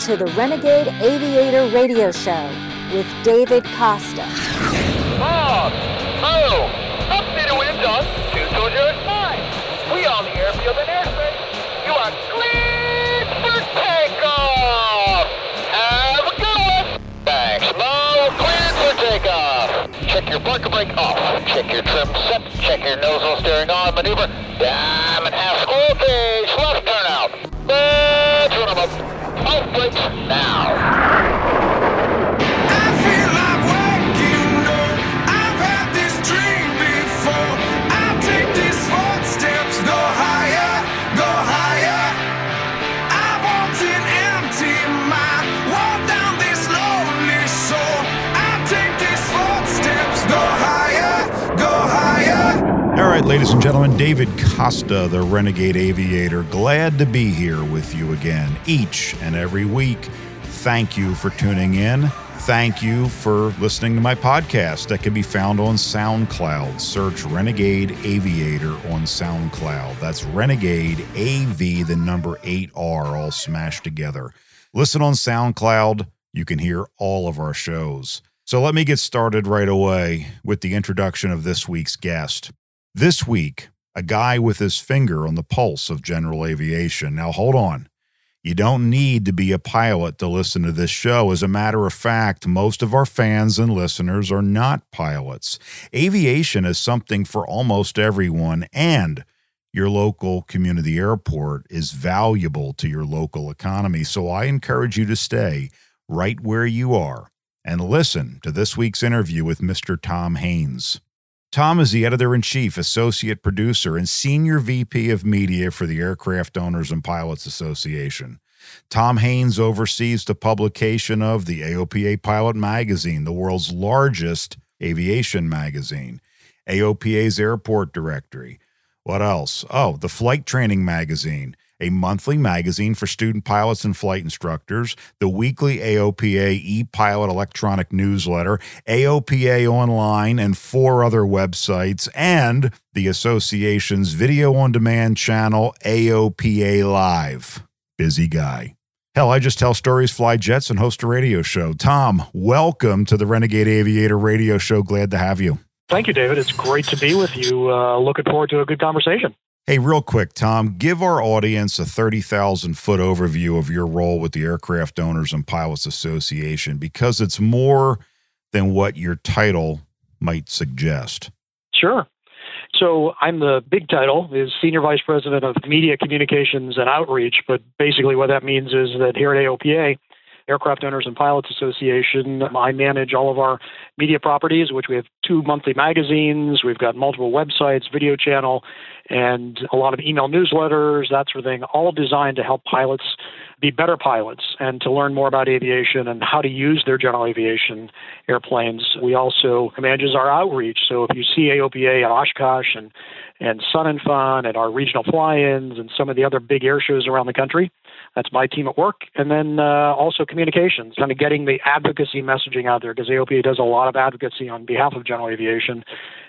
to the Renegade Aviator Radio Show with David Costa. Bob! Oh! Upstate of wind on 220 We on the airfield and airspace. You are cleared for takeoff! Have a good one! Thanks, Mo. Cleared for takeoff. Check your parker brake off. Check your trim set. Check your nozzle steering on. Maneuver. Diamond ladies and gentlemen, David Costa, the Renegade Aviator, glad to be here with you again each and every week. Thank you for tuning in. Thank you for listening to my podcast that can be found on SoundCloud. Search Renegade Aviator on SoundCloud. That's Renegade AV, the number 8R, all smashed together. Listen on SoundCloud. You can hear all of our shows. So let me get started right away with the introduction of this week's guest. This week, a guy with his finger on the pulse of general aviation. Now, hold on. You don't need to be a pilot to listen to this show. As a matter of fact, most of our fans and listeners are not pilots. Aviation is something for almost everyone, and your local community airport is valuable to your local economy. So I encourage you to stay right where you are and listen to this week's interview with Mr. Tom Haines. Tom is the editor in chief, associate producer, and senior VP of media for the Aircraft Owners and Pilots Association. Tom Haines oversees the publication of the AOPA Pilot Magazine, the world's largest aviation magazine, AOPA's Airport Directory. What else? Oh, the Flight Training Magazine, a monthly magazine for student pilots and flight instructors, the weekly AOPA e pilot electronic newsletter, AOPA Online, and four other websites, and the association's video on demand channel, AOPA Live. Busy guy. Hell, I just tell stories, fly jets, and host a radio show. Tom, welcome to the Renegade Aviator radio show. Glad to have you. Thank you, David. It's great to be with you. Uh, looking forward to a good conversation. Hey, real quick, Tom, give our audience a 30,000 foot overview of your role with the Aircraft Owners and Pilots Association because it's more than what your title might suggest. Sure. So I'm the big title is Senior Vice President of Media Communications and Outreach, but basically what that means is that here at AOPA, Aircraft Owners and Pilots Association, I manage all of our media properties, which we have two monthly magazines, we've got multiple websites, video channel, and a lot of email newsletters, that sort of thing, all designed to help pilots be better pilots and to learn more about aviation and how to use their general aviation airplanes. We also manages our outreach. So if you see AOPA at Oshkosh and and Sun and Fun and our regional fly-ins and some of the other big air shows around the country, that's my team at work. And then uh, also communications, kind of getting the advocacy messaging out there because AOPA does a lot of advocacy on behalf of general aviation.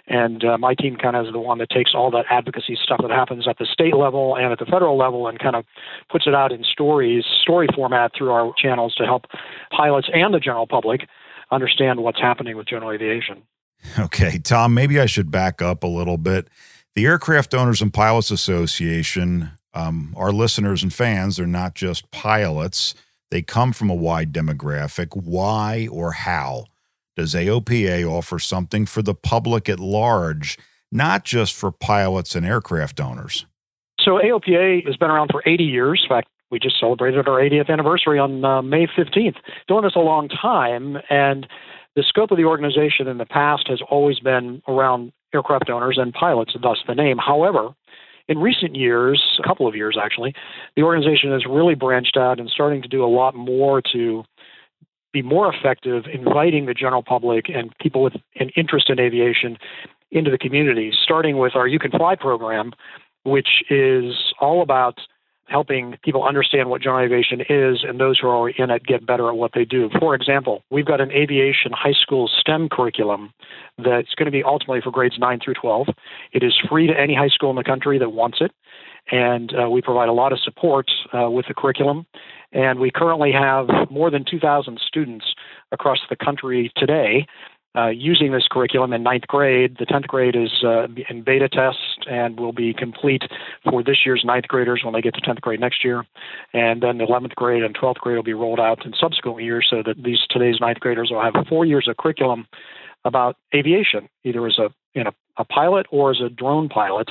And uh, my team kind of is the one that takes all that advocacy stuff that happens at the state level and at the federal level and kind of puts it out in stories, story format through our channels to help pilots and the general public understand what's happening with general aviation. Okay, Tom, maybe I should back up a little bit. The Aircraft Owners and Pilots Association, um, our listeners and fans, they're not just pilots. They come from a wide demographic. Why or how does AOPA offer something for the public at large, not just for pilots and aircraft owners? So AOPA has been around for 80 years. In fact, we just celebrated our 80th anniversary on uh, May 15th. Doing this a long time, and the scope of the organization in the past has always been around aircraft owners and pilots, thus the name. However, in recent years, a couple of years actually, the organization has really branched out and starting to do a lot more to be more effective inviting the general public and people with an interest in aviation into the community, starting with our You Can Fly program, which is all about helping people understand what general aviation is and those who are in it get better at what they do. For example, we've got an aviation high school STEM curriculum that's going to be ultimately for grades 9 through 12. It is free to any high school in the country that wants it. And uh, we provide a lot of support uh, with the curriculum. And we currently have more than 2,000 students across the country today uh, using this curriculum in ninth grade. The 10th grade is uh, in beta test and will be complete for this year's ninth graders when they get to 10th grade next year. And then the 11th grade and 12th grade will be rolled out in subsequent years so that these today's ninth graders will have four years of curriculum about aviation, either as a in a, a pilot or as a drone pilot.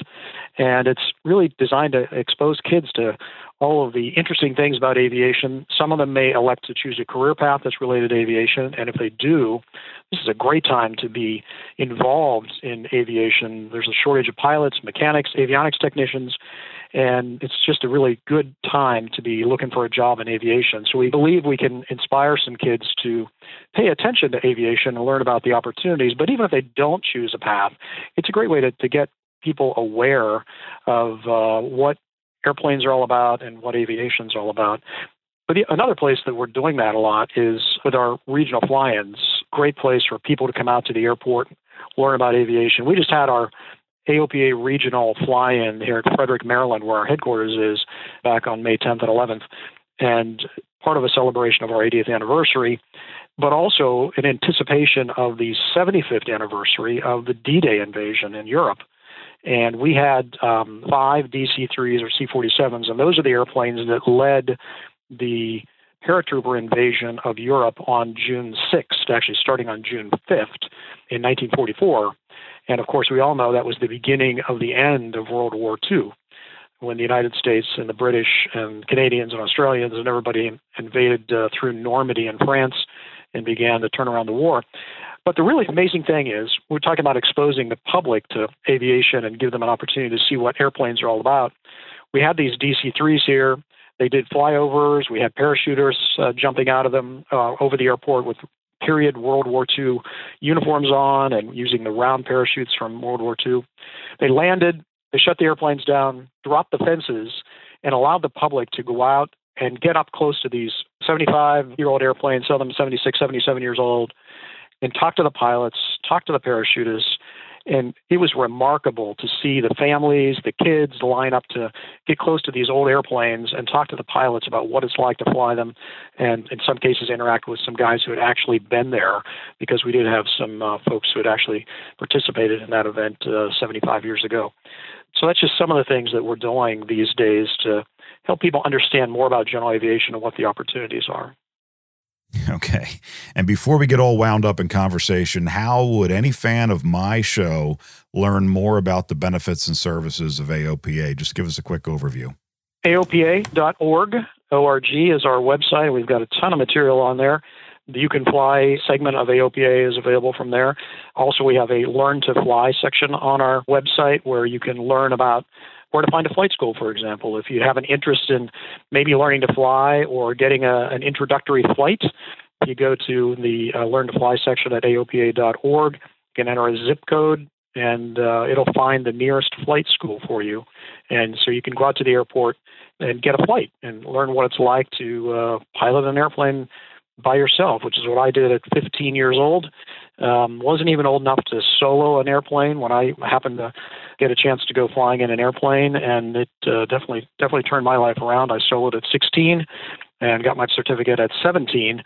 And it's really designed to expose kids to all of the interesting things about aviation. Some of them may elect to choose a career path that's related to aviation, and if they do, this is a great time to be involved in aviation. There's a shortage of pilots, mechanics, avionics technicians, and it's just a really good time to be looking for a job in aviation. So we believe we can inspire some kids to pay attention to aviation and learn about the opportunities. But even if they don't choose a path, it's a great way to, to get people aware of uh, what airplanes are all about and what aviation is all about. But the, another place that we're doing that a lot is with our regional fly-ins. Great place for people to come out to the airport, learn about aviation. We just had our AOPA regional fly-in here at Frederick, Maryland, where our headquarters is, back on May 10th and 11th, and part of a celebration of our 80th anniversary, but also in anticipation of the 75th anniversary of the D-Day invasion in Europe. And we had um, five DC 3s or C 47s, and those are the airplanes that led the paratrooper invasion of Europe on June 6th, actually starting on June 5th in 1944. And of course, we all know that was the beginning of the end of World War II when the United States and the British and Canadians and Australians and everybody invaded uh, through Normandy and France and began to turn around the war. But the really amazing thing is, we're talking about exposing the public to aviation and give them an opportunity to see what airplanes are all about. We had these DC 3s here. They did flyovers. We had parachuters uh, jumping out of them uh, over the airport with period World War II uniforms on and using the round parachutes from World War II. They landed, they shut the airplanes down, dropped the fences, and allowed the public to go out and get up close to these 75 year old airplanes, some of them 76, 77 years old, and talk to the pilots, talk to the parachutists, and it was remarkable to see the families, the kids line up to get close to these old airplanes and talk to the pilots about what it's like to fly them, and in some cases interact with some guys who had actually been there because we did have some uh, folks who had actually participated in that event uh, 75 years ago. So that's just some of the things that we're doing these days to help people understand more about general aviation and what the opportunities are. Okay. And before we get all wound up in conversation, how would any fan of my show learn more about the benefits and services of AOPA? Just give us a quick overview. AOPA.org, ORG is our website. We've got a ton of material on there. The You Can Fly segment of AOPA is available from there. Also, we have a Learn to Fly section on our website where you can learn about where to find a flight school, for example. If you have an interest in maybe learning to fly or getting a, an introductory flight, you go to the uh, Learn to Fly section at aopa.org. You can enter a zip code, and uh, it'll find the nearest flight school for you. And so you can go out to the airport and get a flight and learn what it's like to uh, pilot an airplane by yourself, which is what I did at 15 years old. Um, wasn't even old enough to solo an airplane when I happened to get a chance to go flying in an airplane, and it uh, definitely definitely turned my life around. I soloed at 16 and got my certificate at 17,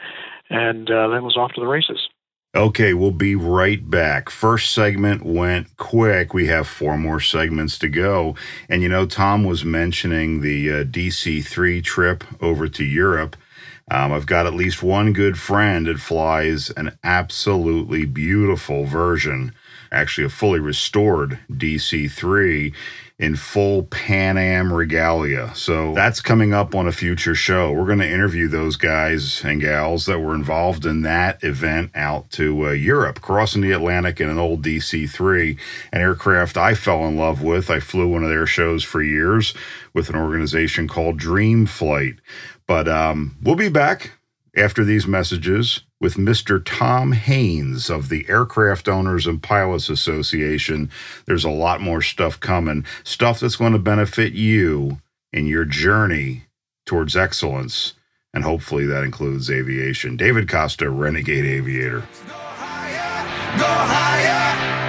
and uh, then was off to the races. Okay, we'll be right back. First segment went quick. We have four more segments to go. And you know, Tom was mentioning the uh, DC 3 trip over to Europe. Um, I've got at least one good friend that flies an absolutely beautiful version, actually a fully restored DC 3 in full Pan Am regalia. So that's coming up on a future show. We're going to interview those guys and gals that were involved in that event out to uh, Europe, crossing the Atlantic in an old DC 3, an aircraft I fell in love with. I flew one of their shows for years with an organization called Dream Flight. But um, we'll be back after these messages with Mr. Tom Haines of the Aircraft Owners and Pilots Association. There's a lot more stuff coming, stuff that's going to benefit you in your journey towards excellence. And hopefully that includes aviation. David Costa, Renegade Aviator. Go higher, go higher.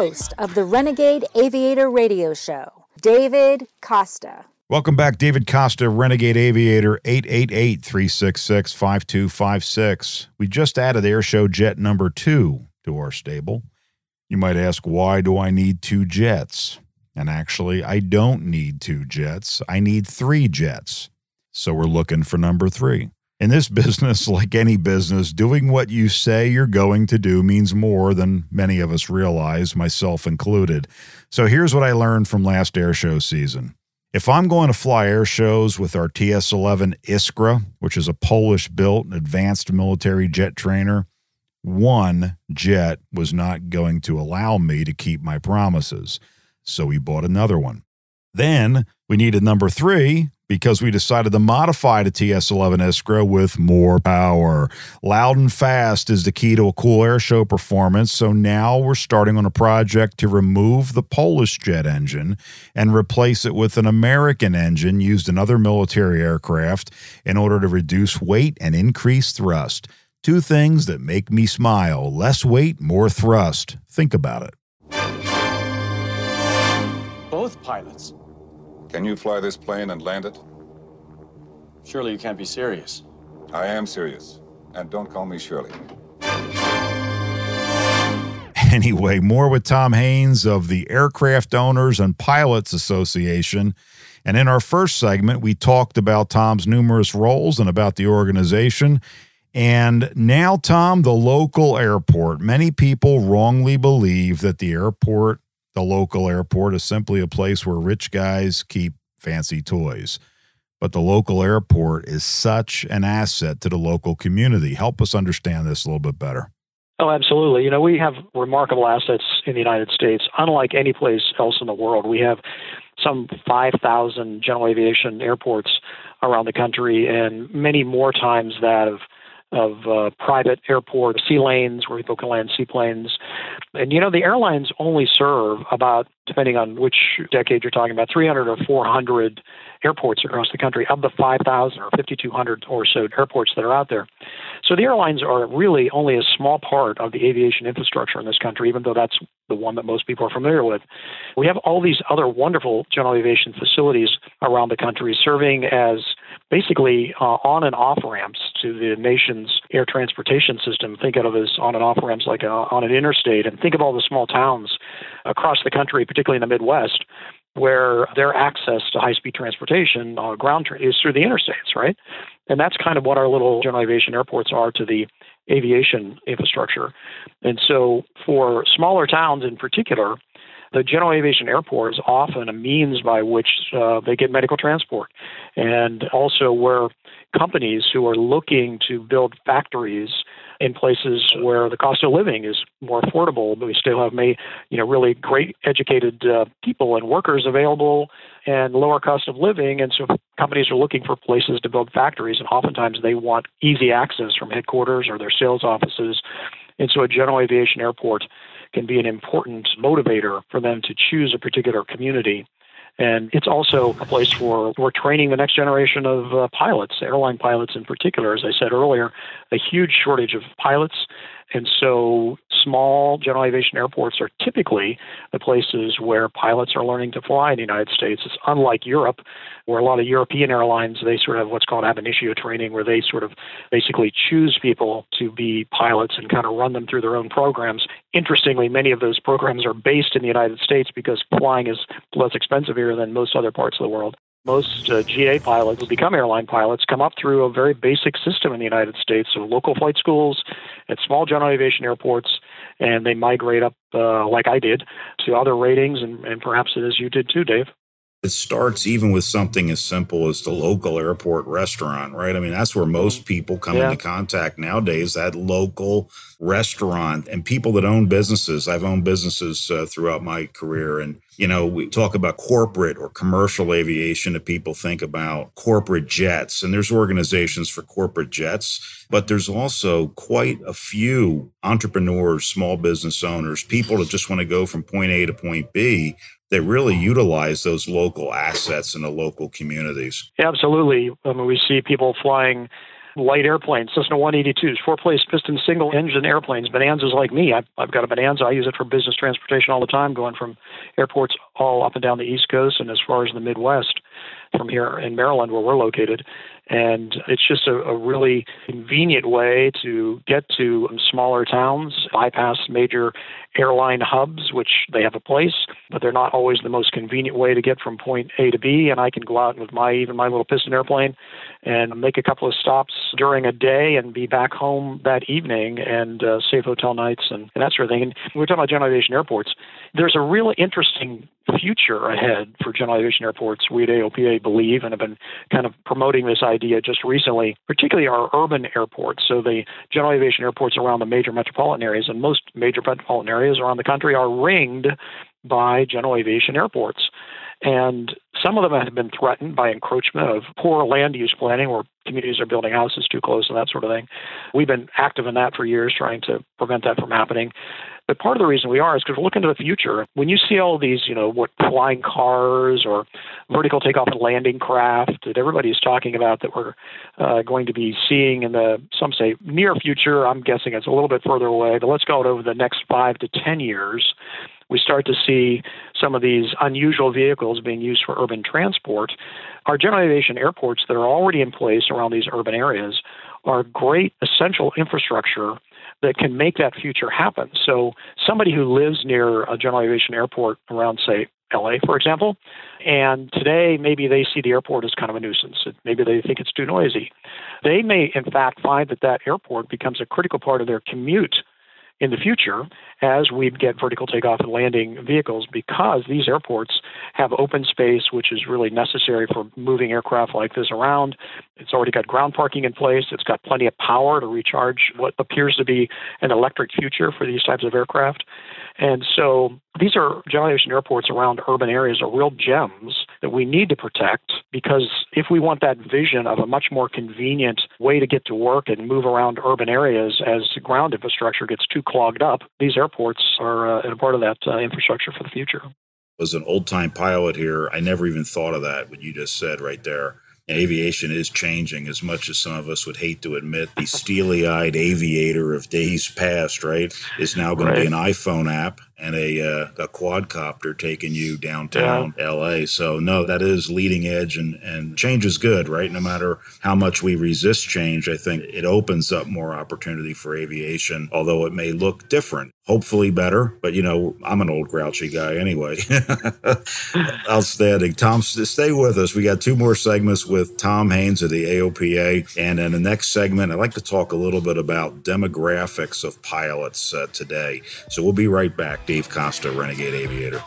Host of the Renegade Aviator Radio Show, David Costa. Welcome back, David Costa, Renegade Aviator, 888 366 5256. We just added airshow jet number two to our stable. You might ask, why do I need two jets? And actually, I don't need two jets. I need three jets. So we're looking for number three. In this business, like any business, doing what you say you're going to do means more than many of us realize, myself included. So here's what I learned from last airshow season. If I'm going to fly air shows with our TS 11 Iskra, which is a Polish built advanced military jet trainer, one jet was not going to allow me to keep my promises. So we bought another one. Then we needed number three because we decided to modify the TS 11 Iskra with more power. Loud and fast is the key to a cool air show performance. So now we're starting on a project to remove the Polish jet engine and replace it with an American engine used in other military aircraft in order to reduce weight and increase thrust. Two things that make me smile less weight, more thrust. Think about it. Both pilots? Can you fly this plane and land it? Surely you can't be serious. I am serious. And don't call me Shirley. Anyway, more with Tom Haines of the Aircraft Owners and Pilots Association. And in our first segment, we talked about Tom's numerous roles and about the organization. And now, Tom, the local airport. Many people wrongly believe that the airport, the local airport, is simply a place where rich guys keep fancy toys. But the local airport is such an asset to the local community. Help us understand this a little bit better. Oh, absolutely. You know, we have remarkable assets in the United States, unlike any place else in the world. We have some 5,000 general aviation airports around the country, and many more times that of of uh, private airport sea lanes where people can land seaplanes. And you know, the airlines only serve about, depending on which decade you're talking about, 300 or 400 airports across the country of the 5,000 or 5,200 or so airports that are out there. So the airlines are really only a small part of the aviation infrastructure in this country, even though that's the one that most people are familiar with. We have all these other wonderful general aviation facilities around the country serving as basically uh, on and off ramps to the nation's air transportation system. Think of it as on and off ramps like a, on an interstate, and think of all the small towns across the country, particularly in the Midwest, where their access to high speed transportation, uh, ground tra- is through the interstates, right? And that's kind of what our little general aviation airports are to the aviation infrastructure. And so for smaller towns in particular, the general aviation airport is often a means by which uh, they get medical transport, and also where companies who are looking to build factories in places where the cost of living is more affordable, but we still have may, you know, really great educated uh, people and workers available and lower cost of living. And so companies are looking for places to build factories, and oftentimes they want easy access from headquarters or their sales offices. And so a general aviation airport can be an important motivator for them to choose a particular community. And it's also a place for we're training the next generation of uh, pilots, airline pilots in particular. As I said earlier, a huge shortage of pilots. And so small general aviation airports are typically the places where pilots are learning to fly in the United States. It's unlike Europe, where a lot of European airlines they sort of have what's called ab initio training, where they sort of basically choose people to be pilots and kind of run them through their own programs. Interestingly, many of those programs are based in the United States because flying is less expensive here than most other parts of the world most uh, GA pilots who become airline pilots come up through a very basic system in the United States of local flight schools at small general aviation airports, and they migrate up, uh, like I did, to other ratings, and, and perhaps as you did too, Dave. It starts even with something as simple as the local airport restaurant, right? I mean, that's where most people come Yeah. into contact nowadays, that local restaurant and people that own businesses. I've owned businesses uh, throughout my career. And, you know, we talk about corporate or commercial aviation and people think about corporate jets. And there's organizations for corporate jets, but there's also quite a few entrepreneurs, small business owners, people that just want to go from point A to point B that really utilize those local assets in the local communities. Absolutely. I mean, we see people flying light airplanes, Cessna 182s, four place piston single engine airplanes, Bonanzas like me. I've, I've got a Bonanza. I use it for business transportation all the time, going from airports all up and down the East Coast and as far as the Midwest from here in Maryland, where we're located. And it's just a, a really convenient way to get to smaller towns, bypass major airline hubs, which they have a place, but they're not always the most convenient way to get from point A to B. And I can go out with my even my little piston airplane and make a couple of stops during a day and be back home that evening and uh, save hotel nights and, and that sort of thing. And we're talking about general aviation airports. There's a really interesting future ahead for general aviation airports. We at AOPA believe and have been kind of promoting this idea just recently, particularly our urban airports. So the general aviation airports around the major metropolitan areas and most major metropolitan areas around the country are ringed by general aviation airports. And some of them have been threatened by encroachment of poor land use planning where communities are building houses too close and that sort of thing. We've been active in that for years, trying to prevent that from happening. But part of the reason we are is because we're looking to the future. When you see all these, you know, what flying cars or vertical takeoff and landing craft that everybody's talking about that we're uh, going to be seeing in the, some say near future, I'm guessing it's a little bit further away, but let's go over the next five to 10 years we start to see some of these unusual vehicles being used for urban transport. Our general aviation airports that are already in place around these urban areas are great essential infrastructure that can make that future happen. So, somebody who lives near a general aviation airport around, say, LA, for example, and today maybe they see the airport as kind of a nuisance. Maybe they think it's too noisy. They may, in fact, find that that airport becomes a critical part of their commute in the future as we get vertical takeoff and landing vehicles because these airports have open space which is really necessary for moving aircraft like this around. It's already got ground parking in place. It's got plenty of power to recharge what appears to be an electric future for these types of aircraft. And so these are general aviation airports around urban areas are real gems that we need to protect because if we want that vision of a much more convenient way to get to work and move around urban areas as ground infrastructure gets too clogged up, these airports are uh, a part of that uh, infrastructure for the future. As an old time pilot here, I never even thought of that, what you just said right there. Aviation is changing as much as some of us would hate to admit. The steely eyed aviator of days past, right, is now going to be an iPhone app and a, uh, a quadcopter taking you downtown LA. So, no, that is leading edge and, and change is good, right? No matter how much we resist change, I think it opens up more opportunity for aviation, although it may look different. Hopefully better, but you know, I'm an old grouchy guy anyway. Outstanding. Tom, stay with us. We got two more segments with Tom Haines of the AOPA. And in the next segment, I'd like to talk a little bit about demographics of pilots uh, today. So we'll be right back. Dave Costa, Renegade Aviator.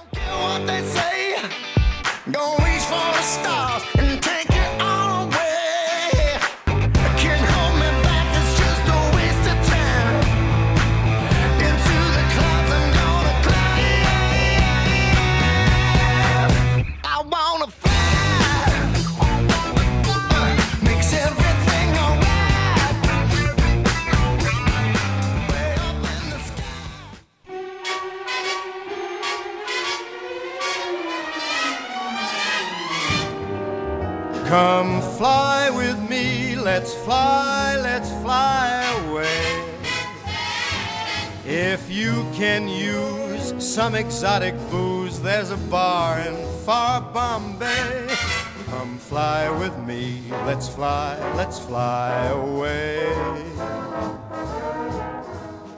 Come fly with me, let's fly, let's fly away. If you can use some exotic booze, there's a bar in far Bombay. Come fly with me, let's fly, let's fly away.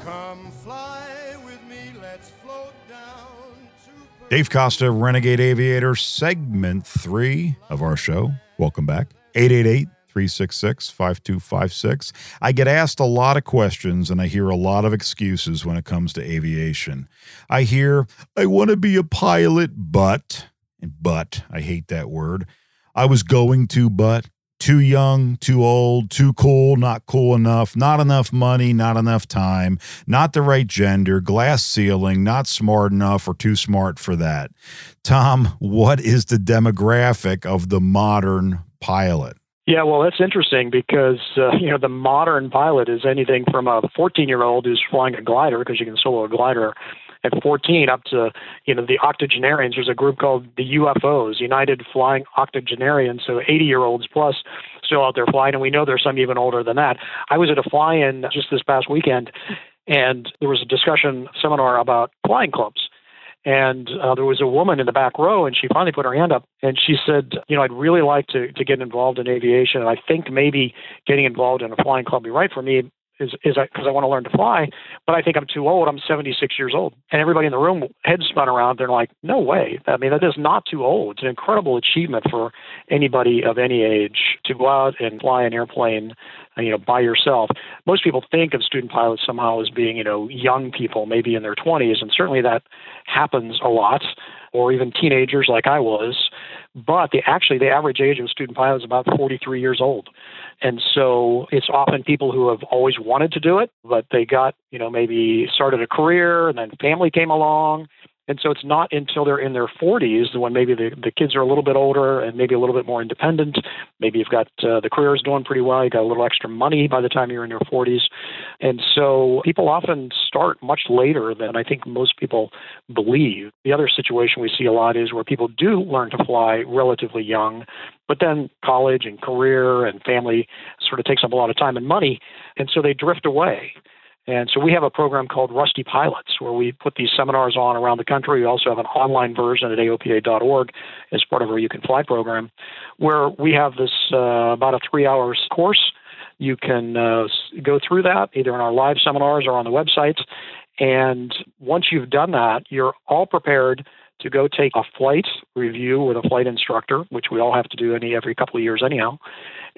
Come fly with me, let's float down to. Dave Costa, Renegade Aviator, segment three of our show. Welcome back. 888 366 5256. I get asked a lot of questions and I hear a lot of excuses when it comes to aviation. I hear, I want to be a pilot, but, but, I hate that word. I was going to, but, too young, too old, too cool, not cool enough, not enough money, not enough time, not the right gender, glass ceiling, not smart enough or too smart for that. Tom, what is the demographic of the modern pilot? Yeah, well, that's interesting because uh, you know the modern pilot is anything from a 14-year-old who's flying a glider because you can solo a glider at 14 up to you know the octogenarians. There's a group called the UFOs, United Flying Octogenarians, so 80-year-olds plus still out there flying, and we know there's some even older than that. I was at a fly-in just this past weekend, and there was a discussion seminar about flying clubs. And uh, there was a woman in the back row, and she finally put her hand up, and she said, "You know, I'd really like to to get involved in aviation, and I think maybe getting involved in a flying club would be right for me." Is is because I want to learn to fly, but I think I'm too old. I'm 76 years old, and everybody in the room head spun around. They're like, "No way! I mean, that is not too old. It's an incredible achievement for anybody of any age to go out and fly an airplane uh, you know by yourself most people think of student pilots somehow as being you know young people maybe in their 20s and certainly that happens a lot or even teenagers like I was but the actually the average age of a student pilot is about 43 years old. And so it's often people who have always wanted to do it but they got you know maybe started a career and then family came along and so it's not until they're in their 40s when maybe the, the kids are a little bit older and maybe a little bit more independent. Maybe you've got uh, the career is doing pretty well. You got a little extra money by the time you're in your 40s. And so people often start much later than I think most people believe. The other situation we see a lot is where people do learn to fly relatively young, but then college and career and family sort of takes up a lot of time and money. And so they drift away. And so we have a program called Rusty Pilots where we put these seminars on around the country. We also have an online version at aopa.org as part of our You Can Fly program where we have this uh, about a three hours course. You can uh, go through that either in our live seminars or on the website. And once you've done that, you're all prepared to go take a flight review with a flight instructor, which we all have to do any every couple of years anyhow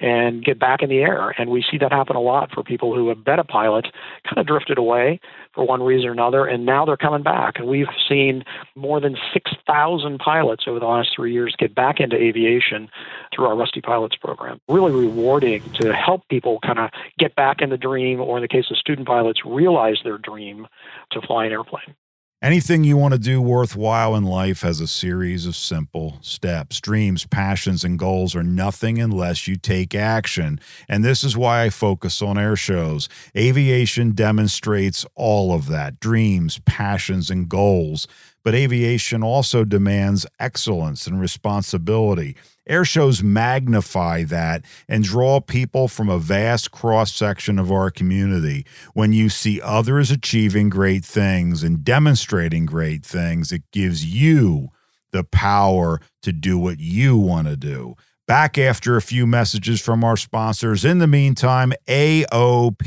and get back in the air. And we see that happen a lot for people who have been a pilot, kind of drifted away for one reason or another, and now they're coming back. And we've seen more than 6,000 pilots over the last three years get back into aviation through our Rusty Pilots program. Really rewarding to help people kind of get back in the dream, or in the case of student pilots, realize their dream to fly an airplane. Anything you want to do worthwhile in life has a series of simple steps. Dreams, passions, and goals are nothing unless you take action. And this is why I focus on air shows. Aviation demonstrates all of that dreams, passions, and goals. But aviation also demands excellence and responsibility. Air shows magnify that and draw people from a vast cross section of our community. When you see others achieving great things and demonstrating great things, it gives you the power to do what you want to do. Back after a few messages from our sponsors. In the meantime, AOPA.org.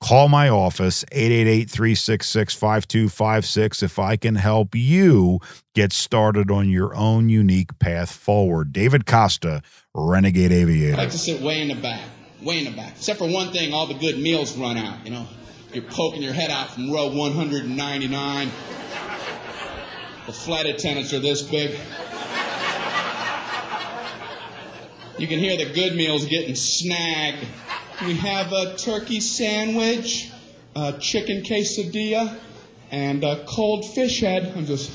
Call my office, 888 366 5256, if I can help you get started on your own unique path forward. David Costa, Renegade Aviator. I like to sit way in the back, way in the back. Except for one thing, all the good meals run out, you know. You're poking your head out from row 199. The flight attendants are this big. You can hear the good meals getting snagged. We have a turkey sandwich, a chicken quesadilla, and a cold fish head. I'm just.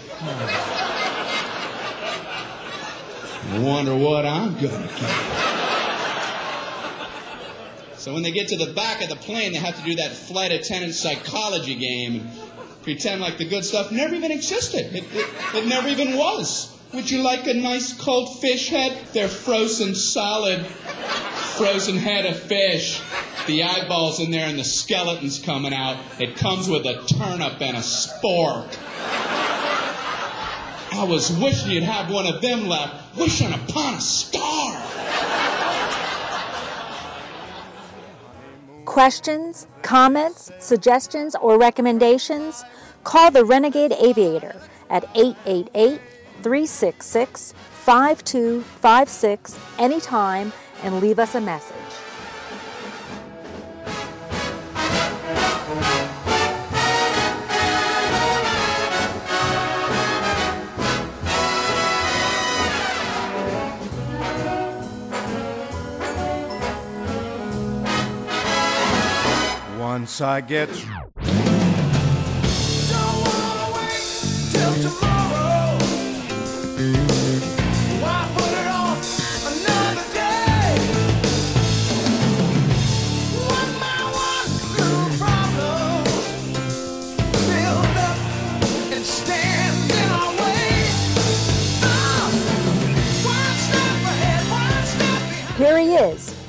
I wonder what I'm gonna get. So when they get to the back of the plane, they have to do that flight attendant psychology game and pretend like the good stuff never even existed. It, it, it never even was. Would you like a nice cold fish head? They're frozen solid, frozen head of fish. the eyeballs in there and the skeletons coming out. It comes with a turnip and a spork. I was wishing you'd have one of them left, wishing upon a star. Questions, comments, suggestions, or recommendations? Call the Renegade Aviator at 888 366 5256 anytime and leave us a message. Once I get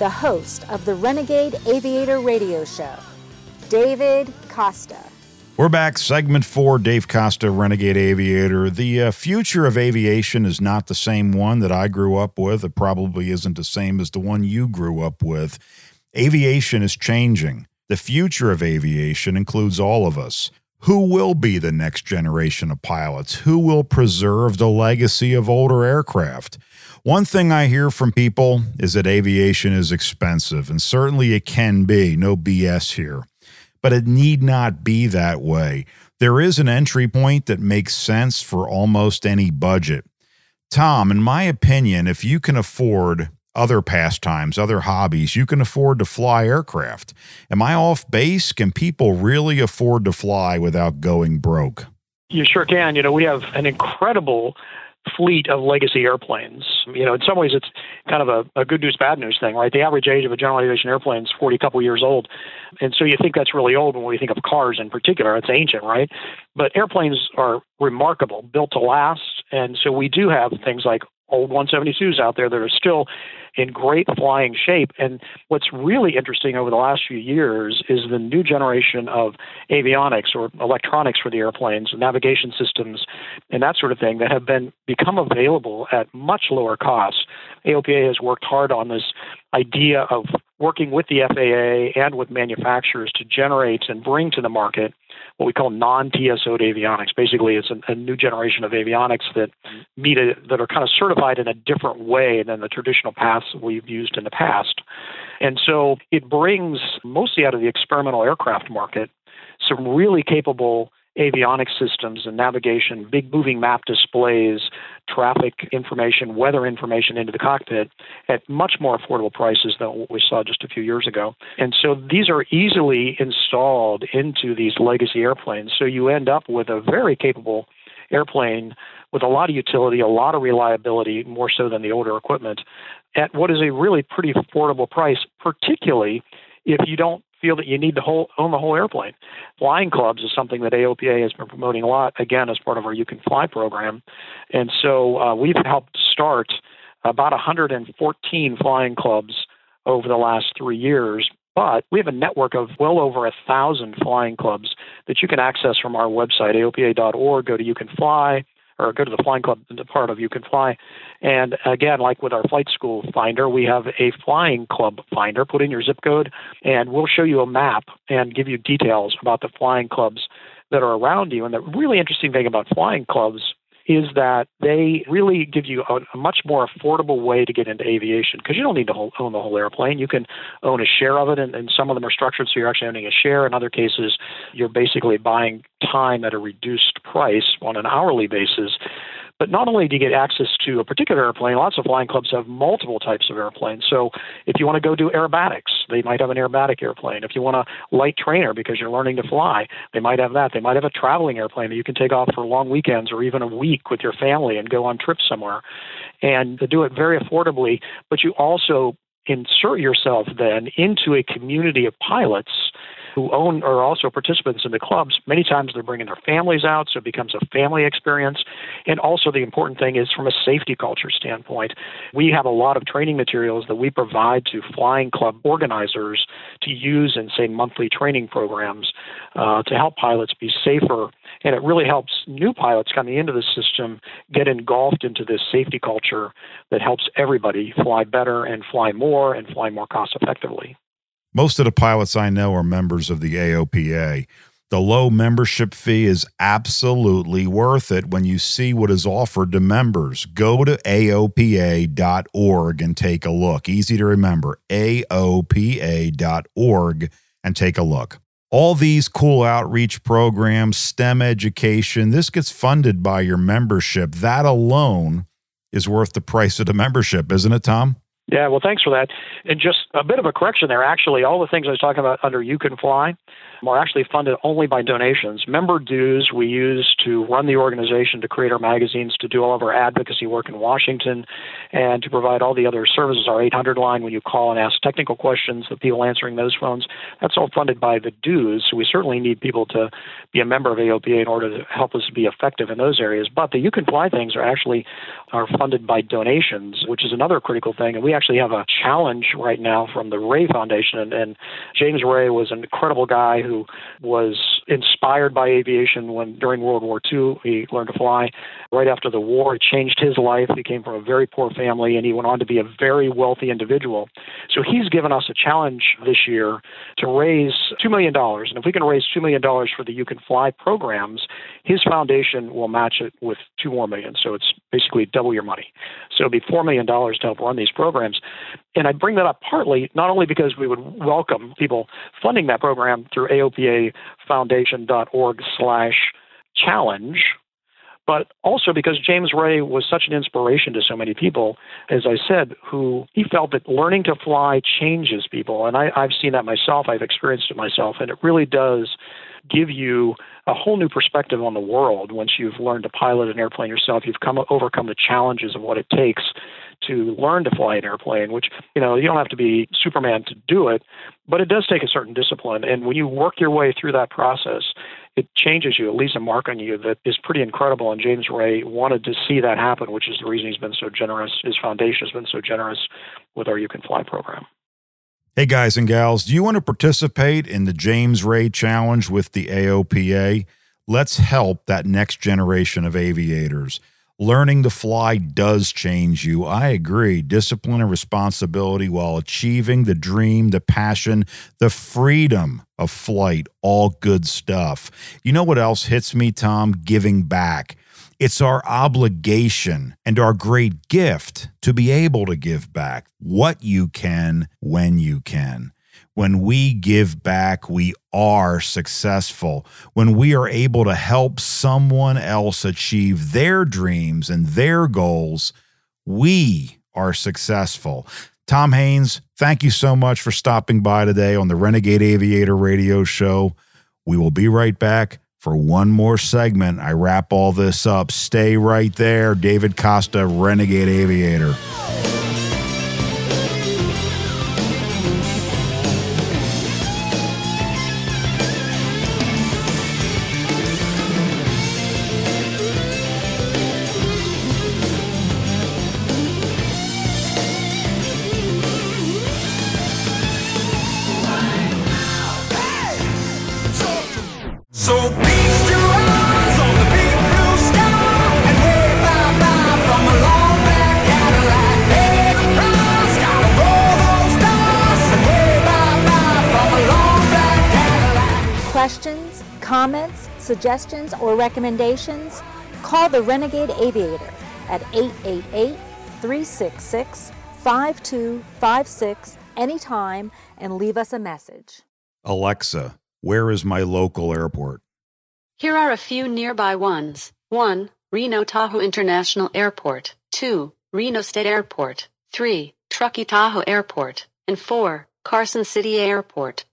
the host of the Renegade Aviator Radio Show, David Costa. We're back, segment four. Dave Costa, Renegade Aviator. The uh, future of aviation is not the same one that I grew up with. It probably isn't the same as the one you grew up with. Aviation is changing. The future of aviation includes all of us. Who will be the next generation of pilots? Who will preserve the legacy of older aircraft? One thing I hear from people is that aviation is expensive, and certainly it can be, no BS here. But it need not be that way. There is an entry point that makes sense for almost any budget. Tom, in my opinion, if you can afford other pastimes, other hobbies, you can afford to fly aircraft. Am I off base? Can people really afford to fly without going broke? You sure can. You know, we have an incredible fleet of legacy airplanes. You know, in some ways, it's kind of a, a good news, bad news thing, right? The average age of a general aviation airplane is 40 couple years old. And so you think that's really old when we think of cars in particular. It's ancient, right? But airplanes are remarkable, built to last. And so we do have things like old 172s out there that are still in great flying shape. And what's really interesting over the last few years is the new generation of avionics or electronics for the airplanes, navigation systems, and that sort of thing that have been become available at much lower costs. AOPA has worked hard on this idea of working with the FAA and with manufacturers to generate and bring to the market what we call non-TSO avionics. Basically, it's a, a, new generation of avionics that meet a, that are kind of certified in a different way than the traditional paths we've used in the past. And so it brings mostly out of the experimental aircraft market some really capable avionics systems and navigation, big moving map displays, traffic information, weather information into the cockpit at much more affordable prices than what we saw just a few years ago. And so these are easily installed into these legacy airplanes. So you end up with a very capable airplane with a lot of utility, a lot of reliability, more so than the older equipment, at what is a really pretty affordable price, particularly if you don't feel that you need to whole, own the whole airplane. Flying clubs is something that AOPA has been promoting a lot, again, as part of our You Can Fly program. And so uh, we've helped start about 114 flying clubs over the last three years. But we have a network of well over a thousand flying clubs that you can access from our website, aopa.org. Go to You Can Fly or go to the flying club part of You Can Fly. And again, like with our flight school finder, we have a flying club finder. Put in your zip code, and we'll show you a map and give you details about the flying clubs that are around you. And the really interesting thing about flying clubs is that they really give you a, much more affordable way to get into aviation because you don't need to own the whole airplane. You can own a share of it, and, and some of them are structured so you're actually owning a share. In other cases, you're basically buying time at a reduced price on an hourly basis. But not only do you get access to a particular airplane, lots of flying clubs have multiple types of airplanes. So if you want to go do aerobatics, they might have an aerobatic airplane. If you want a light trainer because you're learning to fly, they might have that. They might have a traveling airplane that you can take off for long weekends or even a week with your family and go on trips somewhere. And to do it very affordably, but you also insert yourself then into a community of pilots who own are also participants in the clubs, many times they're bringing their families out, so it becomes a family experience. And also, the important thing is from a safety culture standpoint, we have a lot of training materials that we provide to flying club organizers to use in, say, monthly training programs uh, to help pilots be safer. And it really helps new pilots coming into the system get engulfed into this safety culture that helps everybody fly better and fly more and fly more cost effectively. Most of the pilots I know are members of the AOPA. The low membership fee is absolutely worth it when you see what is offered to members. Go to AOPA.org and take a look. Easy to remember AOPA.org and take a look. All these cool outreach programs, STEM education, this gets funded by your membership. That alone is worth the price of the membership, isn't it, Tom? Yeah, well, thanks for that. And just a bit of a correction there. Actually, all the things I was talking about under You Can Fly are actually funded only by donations. Member dues we use to run the organization, to create our magazines, to do all of our advocacy work in Washington, and to provide all the other services. Our 800 line, when you call and ask technical questions, the people answering those phones, that's all funded by the dues. So we certainly need people to be a member of AOPA in order to help us be effective in those areas. But the You Can Fly things are actually are funded by donations, which is another critical thing. And we actually have a challenge right now from the Ray Foundation, and, and James Ray was an incredible guy who was inspired by aviation when during World War II he learned to fly. Right after the war, it changed his life. He came from a very poor family and he went on to be a very wealthy individual. So he's given us a challenge this year to raise $2 million. And if we can raise $2 million for the You Can Fly programs, his foundation will match it with two more million. So it's basically double your money. So it'll be $4 million to help run these programs. And I bring that up partly not only because we would welcome people funding that program through AOPAfoundation.org slash challenge, but also because James Ray was such an inspiration to so many people, as I said, who he felt that learning to fly changes people. And I, I've seen that myself, I've experienced it myself, and it really does give you a whole new perspective on the world once you've learned to pilot an airplane yourself. You've come overcome the challenges of what it takes to learn to fly an airplane, which, you know, you don't have to be Superman to do it, but it does take a certain discipline. And when you work your way through that process, it changes you. It leaves a mark on you that is pretty incredible. And James Ray wanted to see that happen, which is the reason he's been so generous. His foundation has been so generous with our You Can Fly program. Hey, guys and gals, do you want to participate in the James Ray Challenge with the AOPA? Let's help that next generation of aviators. Learning to fly does change you. I agree. Discipline and responsibility while achieving the dream, the passion, the freedom of flight, all good stuff. You know what else hits me, Tom? Giving back. It's our obligation and our great gift to be able to give back what you can when you can. When we give back, we are successful. When we are able to help someone else achieve their dreams and their goals, we are successful. Tom Haines, thank you so much for stopping by today on the Renegade Aviator Radio Show. We will be right back for one more segment. I wrap all this up. Stay right there. David Costa, Renegade Aviator. Suggestions, or recommendations? Call the Renegade Aviator at 888 366 5256 anytime and leave us a message. Alexa, where is my local airport? Here are a few nearby ones. 1. Reno Tahoe International Airport. 2. Reno Stead Airport. 3. Truckee Tahoe Airport. And 4. Carson City Airport.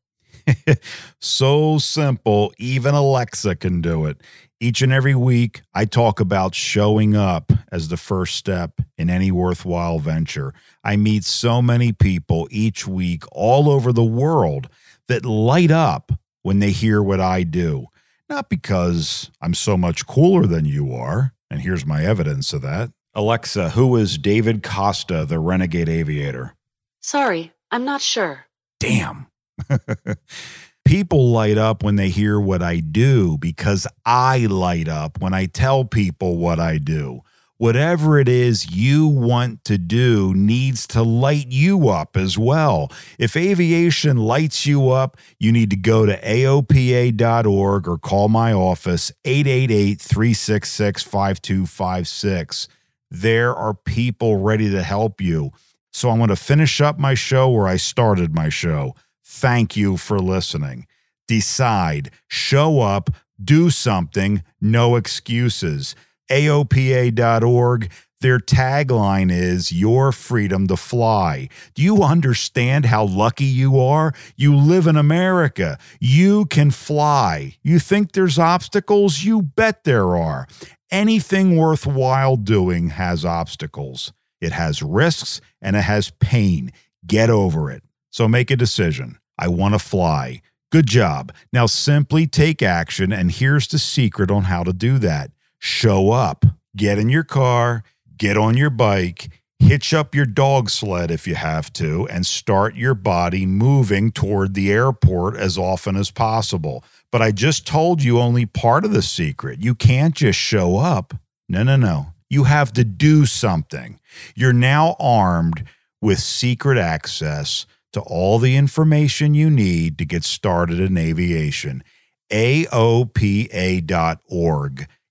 so simple, even Alexa can do it. Each and every week, I talk about showing up as the first step in any worthwhile venture. I meet so many people each week all over the world that light up when they hear what I do. Not because I'm so much cooler than you are, and here's my evidence of that. Alexa, who is David Costa, the renegade aviator? Sorry, I'm not sure. Damn. people light up when they hear what I do because I light up when I tell people what I do. Whatever it is you want to do needs to light you up as well. If aviation lights you up, you need to go to AOPA.org or call my office 888 366 5256. There are people ready to help you. So I'm going to finish up my show where I started my show. Thank you for listening. Decide, show up, do something, no excuses. AOPA.org, their tagline is Your Freedom to Fly. Do you understand how lucky you are? You live in America. You can fly. You think there's obstacles? You bet there are. Anything worthwhile doing has obstacles. It has risks and it has pain. Get over it. So make a decision. I want to fly. Good job. Now simply take action, and here's the secret on how to do that show up. Get in your car, get on your bike, hitch up your dog sled if you have to, and start your body moving toward the airport as often as possible. But I just told you only part of the secret. You can't just show up. No, no, no. You have to do something. You're now armed with secret access to all the information you need to get started in aviation. AOPA.org.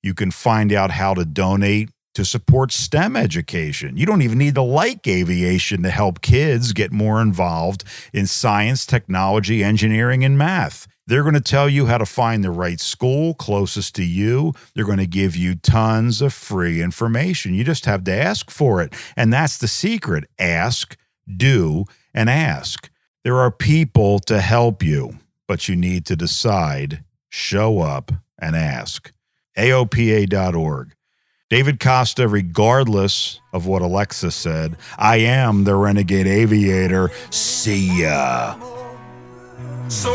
You can find out how to donate to support STEM education. You don't even need to like aviation to help kids get more involved in science, technology, engineering, and math. They're going to tell you how to find the right school closest to you. They're going to give you tons of free information. You just have to ask for it. And that's the secret ask, do, and ask. There are people to help you, but you need to decide, show up, and ask. AOPA.org. David Costa, regardless of what Alexa said, I am the renegade aviator. See ya. So